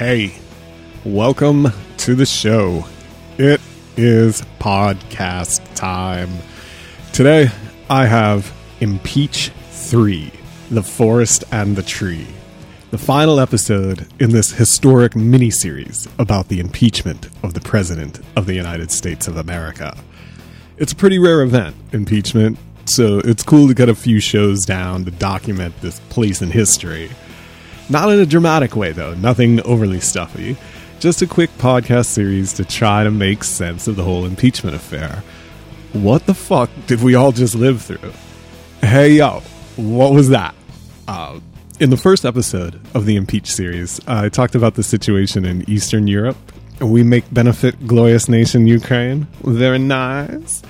Hey, welcome to the show. It is podcast time. Today, I have Impeach 3 The Forest and the Tree, the final episode in this historic mini series about the impeachment of the President of the United States of America. It's a pretty rare event, impeachment, so it's cool to get a few shows down to document this place in history. Not in a dramatic way, though, nothing overly stuffy. Just a quick podcast series to try to make sense of the whole impeachment affair. What the fuck did we all just live through? Hey, yo, what was that? Uh, in the first episode of the Impeach series, I talked about the situation in Eastern Europe. We make benefit glorious nation Ukraine. Very nice.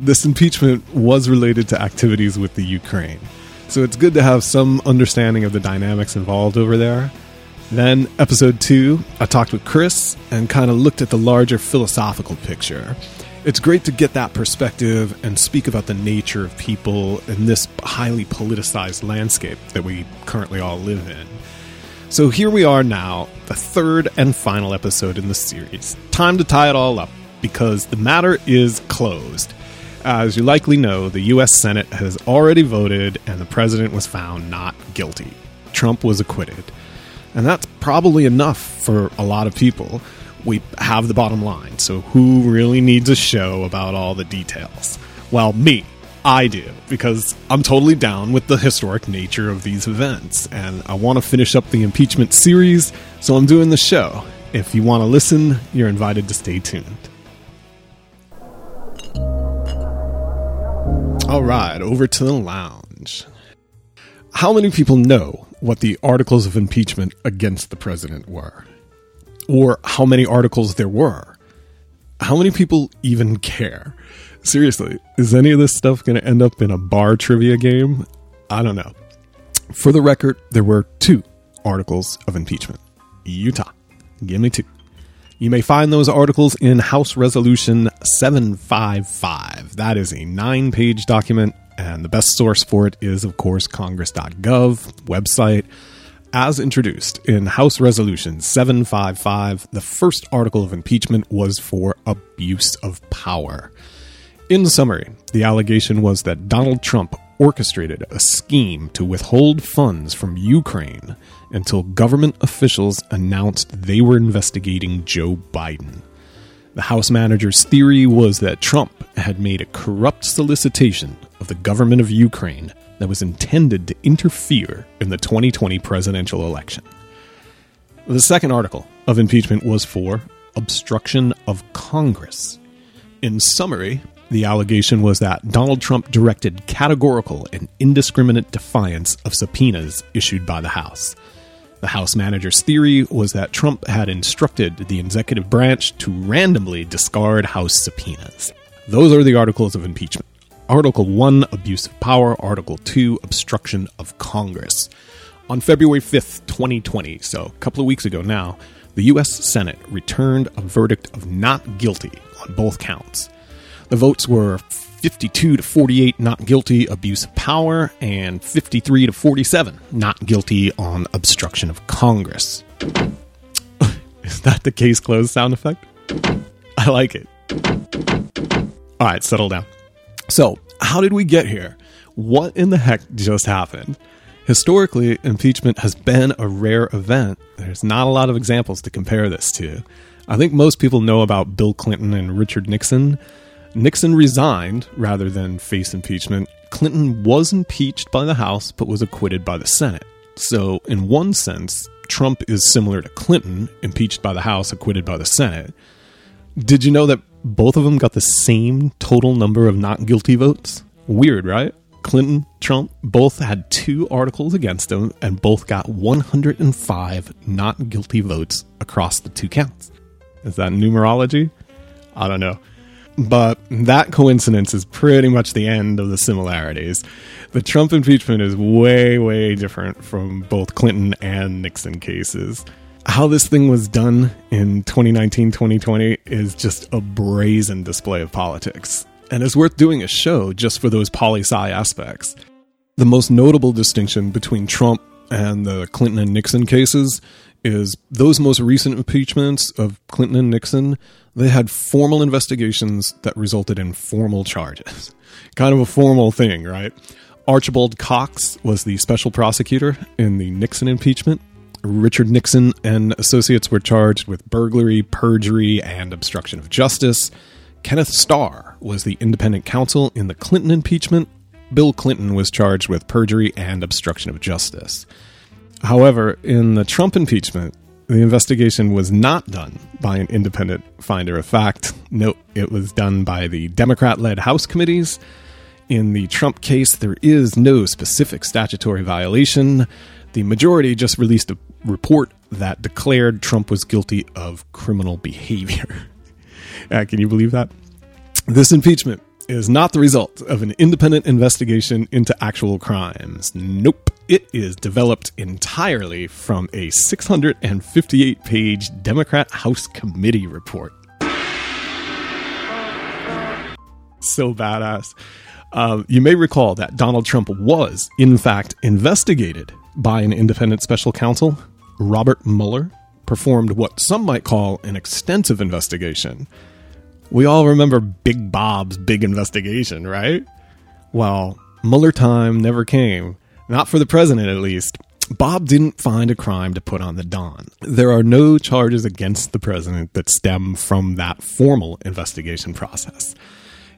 This impeachment was related to activities with the Ukraine. So it's good to have some understanding of the dynamics involved over there. Then, episode two, I talked with Chris and kind of looked at the larger philosophical picture. It's great to get that perspective and speak about the nature of people in this highly politicized landscape that we currently all live in. So here we are now, the third and final episode in the series. Time to tie it all up because the matter is closed. As you likely know, the U.S. Senate has already voted and the president was found not guilty. Trump was acquitted. And that's probably enough for a lot of people. We have the bottom line, so who really needs a show about all the details? Well, me. I do, because I'm totally down with the historic nature of these events, and I want to finish up the impeachment series, so I'm doing the show. If you want to listen, you're invited to stay tuned. All right, over to the lounge. How many people know what the articles of impeachment against the president were? Or how many articles there were? How many people even care? Seriously, is any of this stuff going to end up in a bar trivia game? I don't know. For the record, there were two articles of impeachment. Utah. Give me two. You may find those articles in House Resolution 755. That is a nine page document, and the best source for it is, of course, congress.gov website. As introduced in House Resolution 755, the first article of impeachment was for abuse of power. In summary, the allegation was that Donald Trump orchestrated a scheme to withhold funds from Ukraine until government officials announced they were investigating Joe Biden. The House manager's theory was that Trump had made a corrupt solicitation of the government of Ukraine that was intended to interfere in the 2020 presidential election. The second article of impeachment was for obstruction of Congress. In summary, the allegation was that Donald Trump directed categorical and indiscriminate defiance of subpoenas issued by the House. The House manager's theory was that Trump had instructed the executive branch to randomly discard House subpoenas. Those are the articles of impeachment. Article 1, abuse of power. Article 2, obstruction of Congress. On February 5th, 2020, so a couple of weeks ago now, the U.S. Senate returned a verdict of not guilty on both counts. The votes were 52 to 48 not guilty abuse of power and 53 to 47 not guilty on obstruction of Congress. Is that the case closed sound effect? I like it. All right, settle down. So, how did we get here? What in the heck just happened? Historically, impeachment has been a rare event. There's not a lot of examples to compare this to. I think most people know about Bill Clinton and Richard Nixon, Nixon resigned rather than face impeachment. Clinton was impeached by the House but was acquitted by the Senate. So, in one sense, Trump is similar to Clinton, impeached by the House, acquitted by the Senate. Did you know that both of them got the same total number of not guilty votes? Weird, right? Clinton, Trump, both had two articles against them and both got 105 not guilty votes across the two counts. Is that numerology? I don't know. But that coincidence is pretty much the end of the similarities. The Trump impeachment is way, way different from both Clinton and Nixon cases. How this thing was done in 2019 2020 is just a brazen display of politics. And it's worth doing a show just for those poli sci aspects. The most notable distinction between Trump and the Clinton and Nixon cases is those most recent impeachments of Clinton and Nixon, they had formal investigations that resulted in formal charges. kind of a formal thing, right? Archibald Cox was the special prosecutor in the Nixon impeachment. Richard Nixon and associates were charged with burglary, perjury, and obstruction of justice. Kenneth Starr was the independent counsel in the Clinton impeachment. Bill Clinton was charged with perjury and obstruction of justice. However, in the Trump impeachment, the investigation was not done by an independent finder of fact. No, it was done by the Democrat led House committees. In the Trump case, there is no specific statutory violation. The majority just released a report that declared Trump was guilty of criminal behavior. uh, can you believe that? This impeachment is not the result of an independent investigation into actual crimes. Nope. It is developed entirely from a 658 page Democrat House Committee report. So badass. Um, you may recall that Donald Trump was, in fact, investigated by an independent special counsel. Robert Mueller performed what some might call an extensive investigation. We all remember Big Bob's big investigation, right? Well, Mueller time never came. Not for the president, at least. Bob didn't find a crime to put on the Don. There are no charges against the president that stem from that formal investigation process.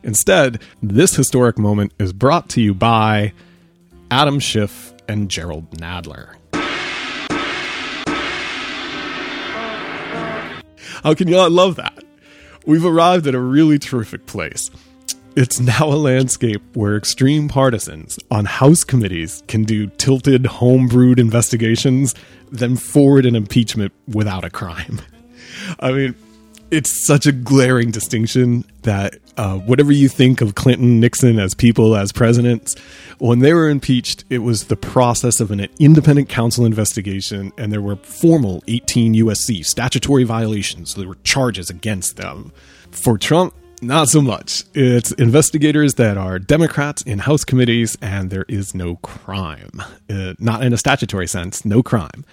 Instead, this historic moment is brought to you by Adam Schiff and Jerrold Nadler. How can you not love that? We've arrived at a really terrific place. It's now a landscape where extreme partisans on House committees can do tilted, homebrewed investigations, then forward an impeachment without a crime. I mean, it's such a glaring distinction that uh, whatever you think of Clinton, Nixon as people, as presidents, when they were impeached, it was the process of an independent counsel investigation, and there were formal 18 USC statutory violations. There were charges against them. For Trump, not so much. It's investigators that are Democrats in House committees, and there is no crime. Uh, not in a statutory sense, no crime.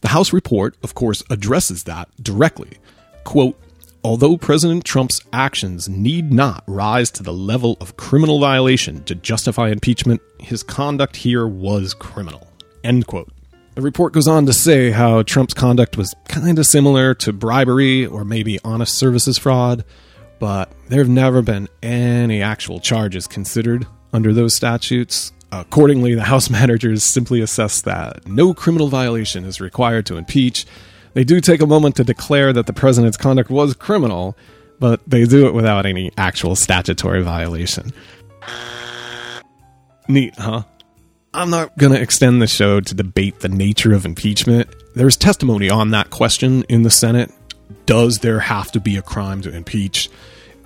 The House report, of course, addresses that directly. Quote, Although President Trump's actions need not rise to the level of criminal violation to justify impeachment, his conduct here was criminal. End quote. The report goes on to say how Trump's conduct was kind of similar to bribery or maybe honest services fraud, but there have never been any actual charges considered under those statutes. Accordingly, the House managers simply assess that no criminal violation is required to impeach, they do take a moment to declare that the president's conduct was criminal, but they do it without any actual statutory violation. Neat, huh? I'm not going to extend the show to debate the nature of impeachment. There's testimony on that question in the Senate. Does there have to be a crime to impeach?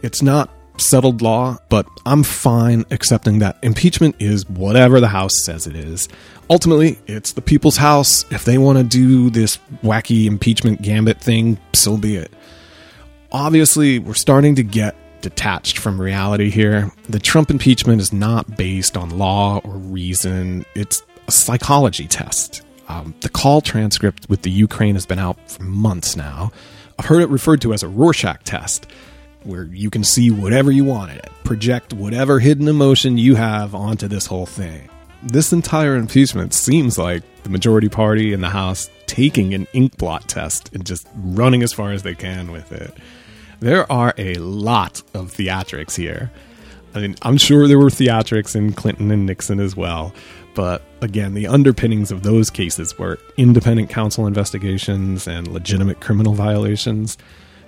It's not settled law, but I'm fine accepting that impeachment is whatever the House says it is. Ultimately, it's the people's house. If they want to do this wacky impeachment gambit thing, so be it. Obviously, we're starting to get detached from reality here. The Trump impeachment is not based on law or reason, it's a psychology test. Um, the call transcript with the Ukraine has been out for months now. I've heard it referred to as a Rorschach test where you can see whatever you want in it, project whatever hidden emotion you have onto this whole thing. This entire impeachment seems like the majority party in the House taking an ink blot test and just running as far as they can with it. There are a lot of theatrics here. I mean, I'm sure there were theatrics in Clinton and Nixon as well, but again, the underpinnings of those cases were independent counsel investigations and legitimate criminal violations.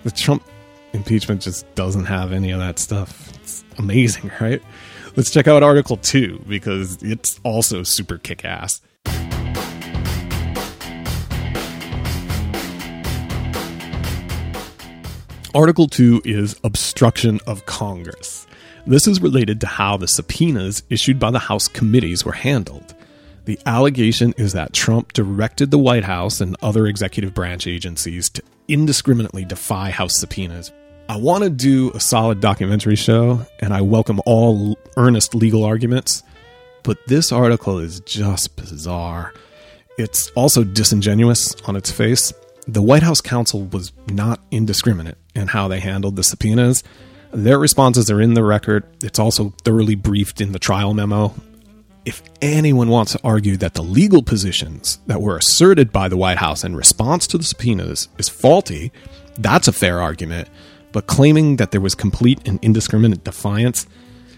The Trump impeachment just doesn't have any of that stuff. It's amazing, right? Let's check out Article 2 because it's also super kick ass. Article 2 is obstruction of Congress. This is related to how the subpoenas issued by the House committees were handled. The allegation is that Trump directed the White House and other executive branch agencies to indiscriminately defy House subpoenas I want to do a solid documentary show, and I welcome all earnest legal arguments, but this article is just bizarre. It's also disingenuous on its face. The White House counsel was not indiscriminate in how they handled the subpoenas. Their responses are in the record. It's also thoroughly briefed in the trial memo. If anyone wants to argue that the legal positions that were asserted by the White House in response to the subpoenas is faulty, that's a fair argument. But claiming that there was complete and indiscriminate defiance,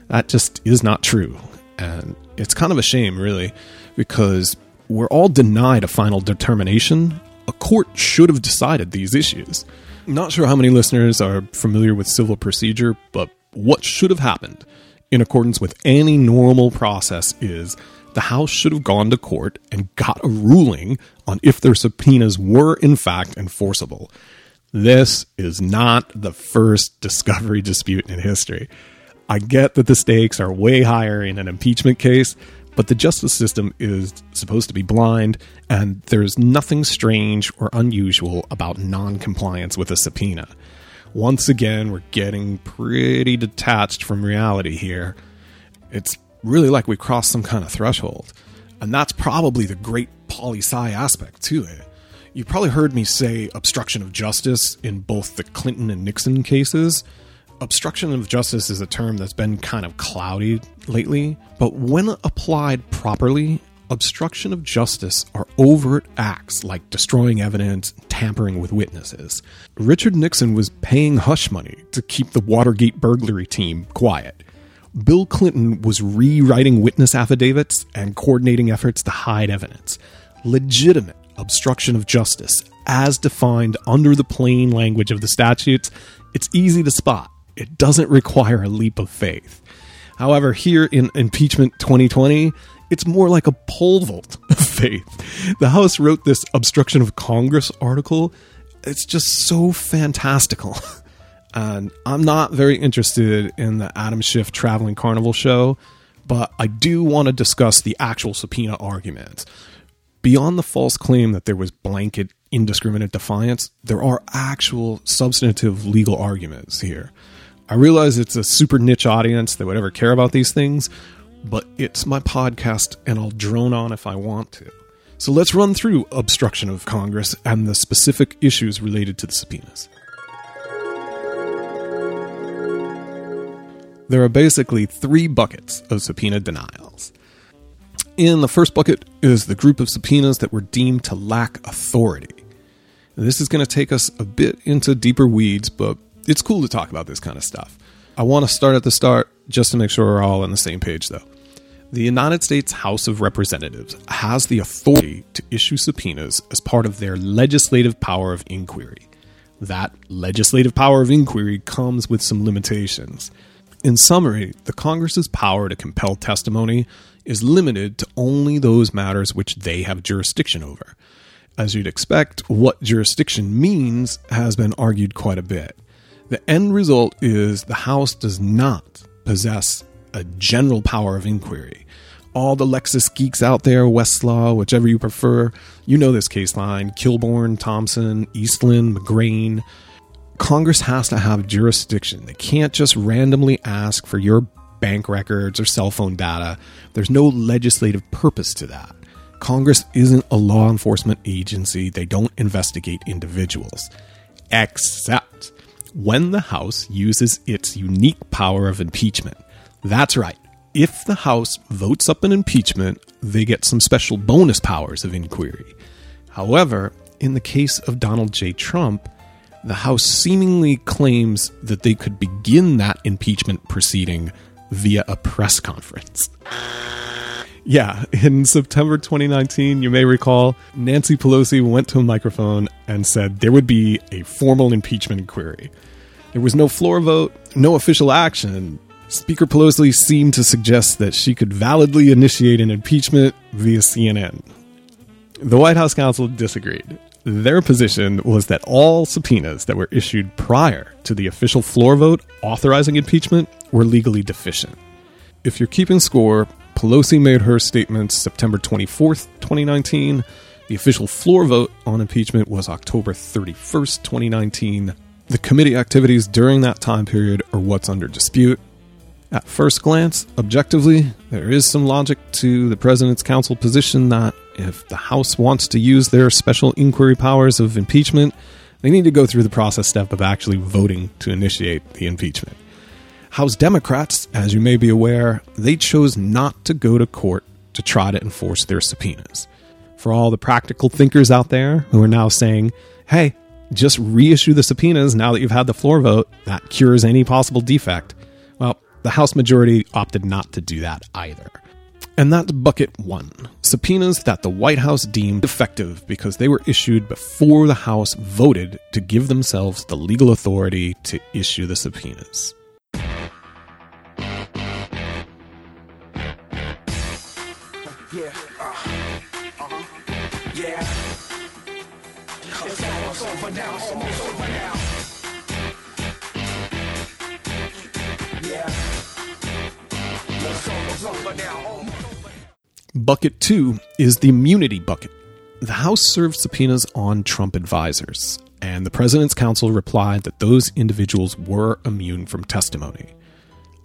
that just is not true. And it's kind of a shame, really, because we're all denied a final determination. A court should have decided these issues. I'm not sure how many listeners are familiar with civil procedure, but what should have happened in accordance with any normal process is the House should have gone to court and got a ruling on if their subpoenas were in fact enforceable. This is not the first discovery dispute in history. I get that the stakes are way higher in an impeachment case, but the justice system is supposed to be blind, and there's nothing strange or unusual about non compliance with a subpoena. Once again, we're getting pretty detached from reality here. It's really like we crossed some kind of threshold. And that's probably the great poli sci aspect to it. You probably heard me say obstruction of justice in both the Clinton and Nixon cases obstruction of justice is a term that's been kind of cloudy lately, but when applied properly, obstruction of justice are overt acts like destroying evidence, tampering with witnesses. Richard Nixon was paying hush money to keep the Watergate burglary team quiet. Bill Clinton was rewriting witness affidavits and coordinating efforts to hide evidence. Legitimate obstruction of justice, as defined under the plain language of the statutes, it's easy to spot it doesn't require a leap of faith. However, here in impeachment 2020, it's more like a pole vault of faith. The House wrote this obstruction of Congress article. It's just so fantastical. And I'm not very interested in the Adam Schiff traveling carnival show, but I do want to discuss the actual subpoena arguments. Beyond the false claim that there was blanket indiscriminate defiance, there are actual substantive legal arguments here. I realize it's a super niche audience that would ever care about these things, but it's my podcast and I'll drone on if I want to. So let's run through obstruction of Congress and the specific issues related to the subpoenas. There are basically three buckets of subpoena denials. In the first bucket is the group of subpoenas that were deemed to lack authority. This is going to take us a bit into deeper weeds, but it's cool to talk about this kind of stuff. I want to start at the start just to make sure we're all on the same page, though. The United States House of Representatives has the authority to issue subpoenas as part of their legislative power of inquiry. That legislative power of inquiry comes with some limitations. In summary, the Congress's power to compel testimony is limited to only those matters which they have jurisdiction over. As you'd expect, what jurisdiction means has been argued quite a bit. The end result is the House does not possess a general power of inquiry. All the Lexis geeks out there, Westlaw, whichever you prefer, you know this case line Kilbourn, Thompson, Eastland, McGrain. Congress has to have jurisdiction. They can't just randomly ask for your bank records or cell phone data. There's no legislative purpose to that. Congress isn't a law enforcement agency, they don't investigate individuals. Except when the House uses its unique power of impeachment. That's right. If the House votes up an impeachment, they get some special bonus powers of inquiry. However, in the case of Donald J. Trump, the House seemingly claims that they could begin that impeachment proceeding via a press conference. Yeah, in September 2019, you may recall, Nancy Pelosi went to a microphone and said there would be a formal impeachment inquiry. There was no floor vote, no official action. Speaker Pelosi seemed to suggest that she could validly initiate an impeachment via CNN. The White House counsel disagreed. Their position was that all subpoenas that were issued prior to the official floor vote authorizing impeachment were legally deficient. If you're keeping score, Pelosi made her statements September 24th, 2019. The official floor vote on impeachment was October 31st, 2019. The committee activities during that time period are what's under dispute. At first glance, objectively, there is some logic to the President's counsel position that if the House wants to use their special inquiry powers of impeachment, they need to go through the process step of actually voting to initiate the impeachment. House Democrats, as you may be aware, they chose not to go to court to try to enforce their subpoenas. For all the practical thinkers out there who are now saying, hey, just reissue the subpoenas now that you've had the floor vote, that cures any possible defect. Well, the House majority opted not to do that either. And that's bucket one subpoenas that the White House deemed defective because they were issued before the House voted to give themselves the legal authority to issue the subpoenas. Bucket two is the immunity bucket. The House served subpoenas on Trump advisors, and the President's counsel replied that those individuals were immune from testimony.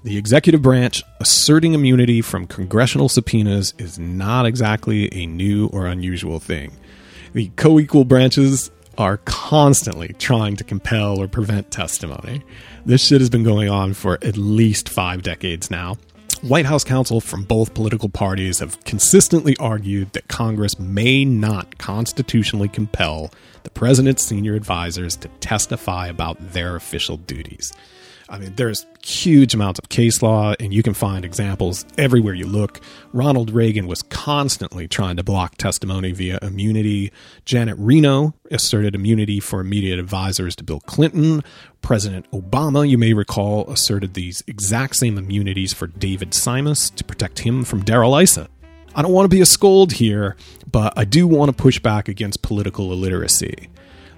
The executive branch asserting immunity from congressional subpoenas is not exactly a new or unusual thing. The co equal branches are constantly trying to compel or prevent testimony. This shit has been going on for at least five decades now. White House counsel from both political parties have consistently argued that Congress may not constitutionally compel the president's senior advisors to testify about their official duties. I mean, there's huge amounts of case law, and you can find examples everywhere you look. Ronald Reagan was constantly trying to block testimony via immunity. Janet Reno asserted immunity for immediate advisors to Bill Clinton. President Obama, you may recall, asserted these exact same immunities for David Simas to protect him from Darrell Issa. I don't want to be a scold here, but I do want to push back against political illiteracy.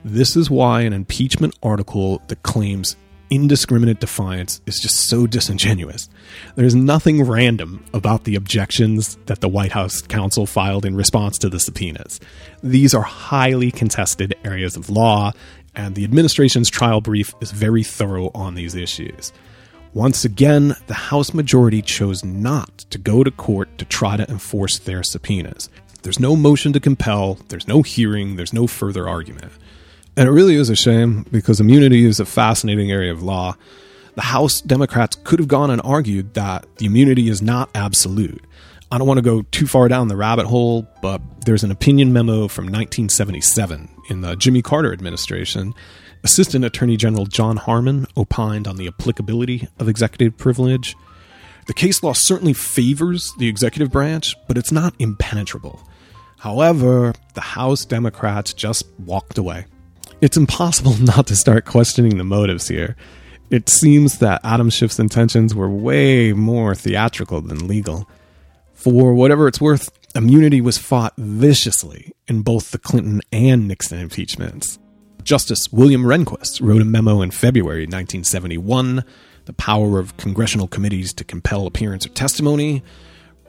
This is why an impeachment article that claims indiscriminate defiance is just so disingenuous. There's nothing random about the objections that the White House counsel filed in response to the subpoenas. These are highly contested areas of law, and the administration's trial brief is very thorough on these issues. Once again, the House majority chose not to go to court to try to enforce their subpoenas. There's no motion to compel, there's no hearing, there's no further argument. And it really is a shame because immunity is a fascinating area of law. The House Democrats could have gone and argued that the immunity is not absolute. I don't want to go too far down the rabbit hole, but there's an opinion memo from 1977 in the Jimmy Carter administration. Assistant Attorney General John Harmon opined on the applicability of executive privilege. The case law certainly favors the executive branch, but it's not impenetrable. However, the House Democrats just walked away it's impossible not to start questioning the motives here. It seems that Adam Schiff's intentions were way more theatrical than legal. For whatever it's worth, immunity was fought viciously in both the Clinton and Nixon impeachments. Justice William Rehnquist wrote a memo in February 1971, The Power of Congressional Committees to Compel Appearance or Testimony.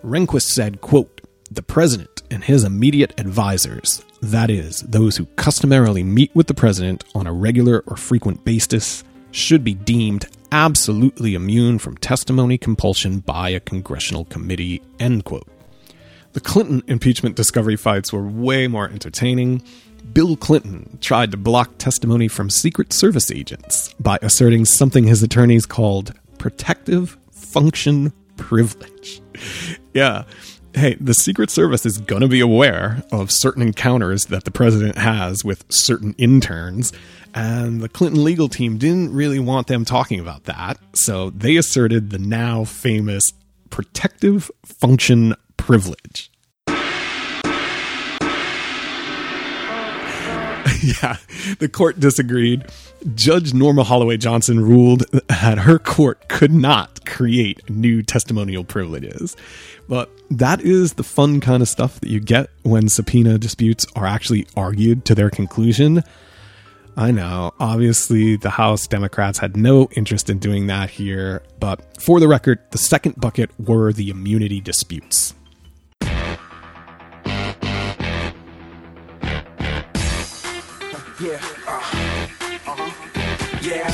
Rehnquist said, quote, The President and his immediate advisers that is, those who customarily meet with the president on a regular or frequent basis, should be deemed absolutely immune from testimony compulsion by a congressional committee. End quote. The Clinton impeachment discovery fights were way more entertaining. Bill Clinton tried to block testimony from Secret Service agents by asserting something his attorneys called protective function privilege. yeah, hey, the Secret Service is going to be aware of certain encounters that the president has with certain interns. And the Clinton legal team didn't really want them talking about that. So they asserted the now famous protective function privilege. yeah, the court disagreed. Judge Norma Holloway Johnson ruled that her court could not create new testimonial privileges. But that is the fun kind of stuff that you get when subpoena disputes are actually argued to their conclusion. I know, obviously, the House Democrats had no interest in doing that here, but for the record, the second bucket were the immunity disputes. Yeah. Uh, uh-huh. Yeah.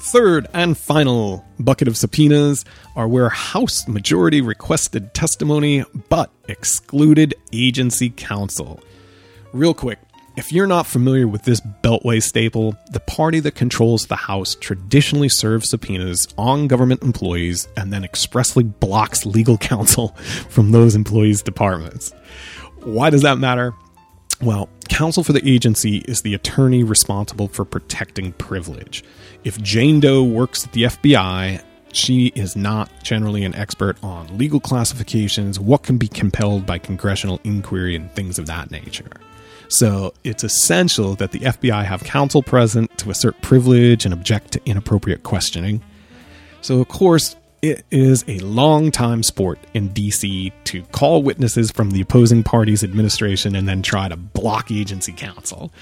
Third and final bucket of subpoenas are where House majority requested testimony but excluded agency counsel. Real quick, if you're not familiar with this Beltway staple, the party that controls the House traditionally serves subpoenas on government employees and then expressly blocks legal counsel from those employees' departments. Why does that matter? Well, counsel for the agency is the attorney responsible for protecting privilege. If Jane Doe works at the FBI, she is not generally an expert on legal classifications, what can be compelled by congressional inquiry, and things of that nature. So it's essential that the FBI have counsel present to assert privilege and object to inappropriate questioning. So, of course, it is a long time sport in DC to call witnesses from the opposing party's administration and then try to block agency counsel.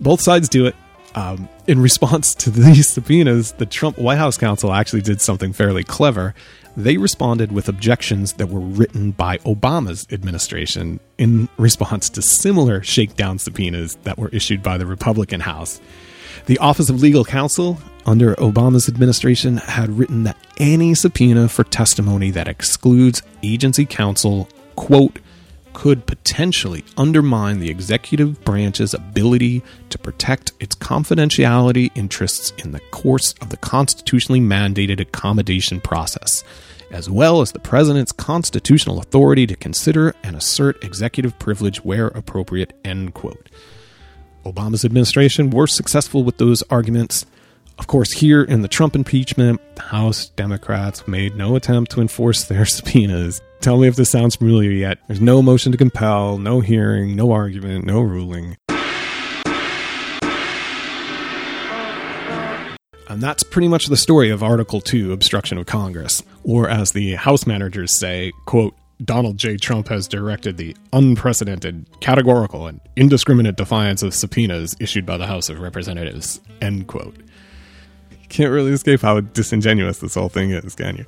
Both sides do it. Um, in response to these subpoenas, the Trump White House counsel actually did something fairly clever. They responded with objections that were written by Obama's administration in response to similar shakedown subpoenas that were issued by the Republican House. The Office of Legal Counsel under Obama's administration had written that any subpoena for testimony that excludes agency counsel, quote, could potentially undermine the executive branch's ability to protect its confidentiality interests in the course of the constitutionally mandated accommodation process, as well as the president's constitutional authority to consider and assert executive privilege where appropriate, end quote. Obama's administration were successful with those arguments. Of course, here in the Trump impeachment, House Democrats made no attempt to enforce their subpoenas. Tell me if this sounds familiar yet. There's no motion to compel, no hearing, no argument, no ruling. And that's pretty much the story of Article 2, obstruction of Congress. Or as the House managers say, quote, Donald J. Trump has directed the unprecedented, categorical, and indiscriminate defiance of subpoenas issued by the House of Representatives. End quote. Can't really escape how disingenuous this whole thing is, can you?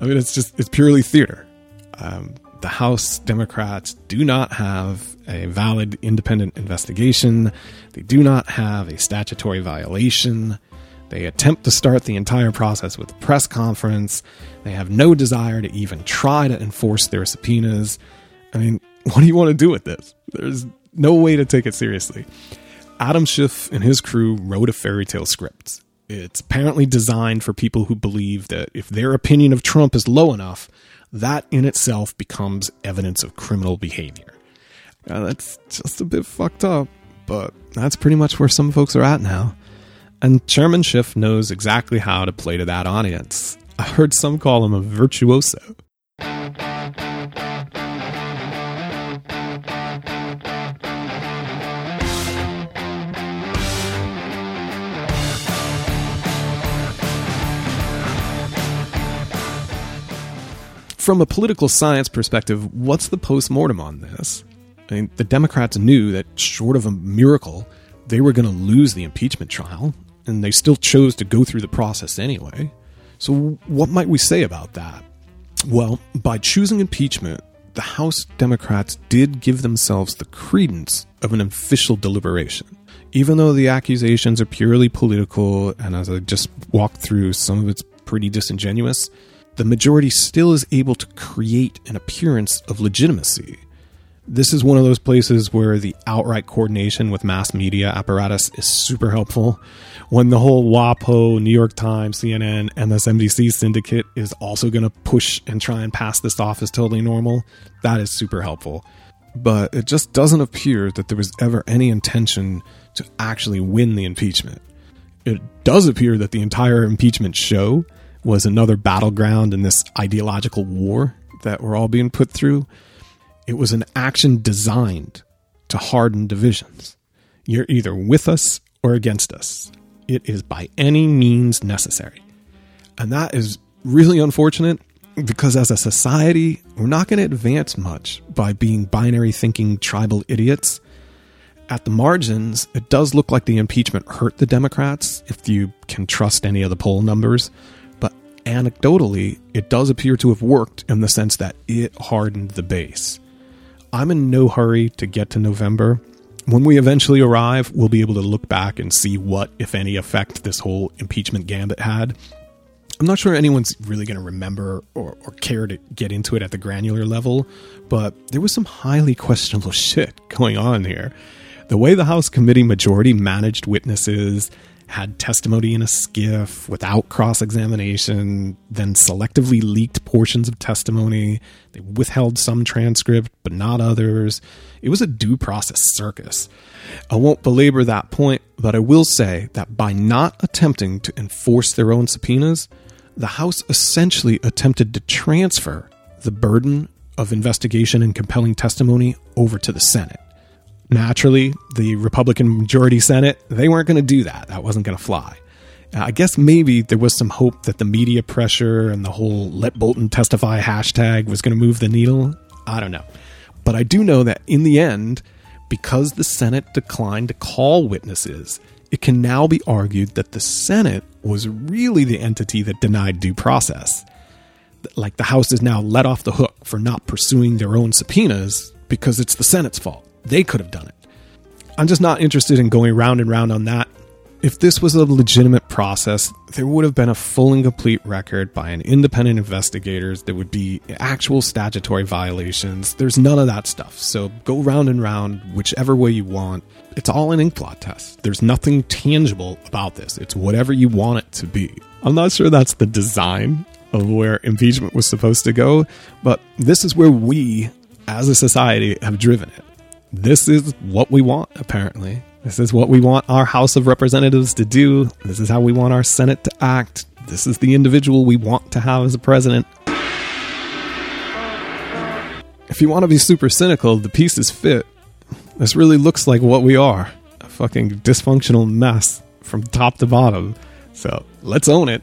I mean, it's just, it's purely theater. Um, the House Democrats do not have a valid independent investigation. They do not have a statutory violation. They attempt to start the entire process with a press conference. They have no desire to even try to enforce their subpoenas. I mean, what do you want to do with this? There's no way to take it seriously. Adam Schiff and his crew wrote a fairy tale script. It's apparently designed for people who believe that if their opinion of Trump is low enough, that in itself becomes evidence of criminal behavior. That's just a bit fucked up, but that's pretty much where some folks are at now. And Chairman Schiff knows exactly how to play to that audience. I heard some call him a virtuoso. From a political science perspective, what's the post-mortem on this? I mean, the Democrats knew that short of a miracle, they were going to lose the impeachment trial, and they still chose to go through the process anyway. So, what might we say about that? Well, by choosing impeachment, the House Democrats did give themselves the credence of an official deliberation. Even though the accusations are purely political, and as I just walked through, some of it's pretty disingenuous, the majority still is able to create an appearance of legitimacy this is one of those places where the outright coordination with mass media apparatus is super helpful. When the whole WAPO, New York Times, CNN, MSNBC syndicate is also going to push and try and pass this off as totally normal, that is super helpful. But it just doesn't appear that there was ever any intention to actually win the impeachment. It does appear that the entire impeachment show was another battleground in this ideological war that we're all being put through it was an action designed to harden divisions. You're either with us or against us. It is by any means necessary. And that is really unfortunate because as a society, we're not going to advance much by being binary thinking tribal idiots. At the margins, it does look like the impeachment hurt the Democrats, if you can trust any of the poll numbers. Anecdotally, it does appear to have worked in the sense that it hardened the base. I'm in no hurry to get to November, when we eventually arrive, we'll be able to look back and see what, if any, effect this whole impeachment gambit had. I'm not sure anyone's really going to remember or, or, care to get into it at the granular level, but there was some highly questionable shit going on here. The way the House committee majority managed witnesses, had testimony in a SCIF without cross examination, then selectively leaked portions of testimony. They withheld some transcript, but not others. It was a due process circus. I won't belabor that point, but I will say that by not attempting to enforce their own subpoenas, the House essentially attempted to transfer the burden of investigation and compelling testimony over to the Senate naturally, the Republican majority Senate, they weren't going to do that. That wasn't going to fly. Uh, I guess maybe there was some hope that the media pressure and the whole let Bolton testify hashtag was going to move the needle. I don't know. But I do know that in the end, because the Senate declined to call witnesses, it can now be argued that the Senate was really the entity that denied due process. Like the House is now let off the hook for not pursuing their own subpoenas because it's the Senate's fault. They could have done it. I'm just not interested in going round and round on that. If this was a legitimate process, there would have been a full and complete record by an independent investigators. There would be actual statutory violations. There's none of that stuff. So go round and round whichever way you want. It's all an inkblot test. There's nothing tangible about this. It's whatever you want it to be. I'm not sure that's the design of where impeachment was supposed to go, but this is where we, as a society, have driven it this is what we want, apparently. This is what we want our House of Representatives to do. This is how we want our Senate to act. This is the individual we want to have as a president. If you want to be super cynical, the pieces fit. This really looks like what we are a fucking dysfunctional mess from top to bottom. So let's own it.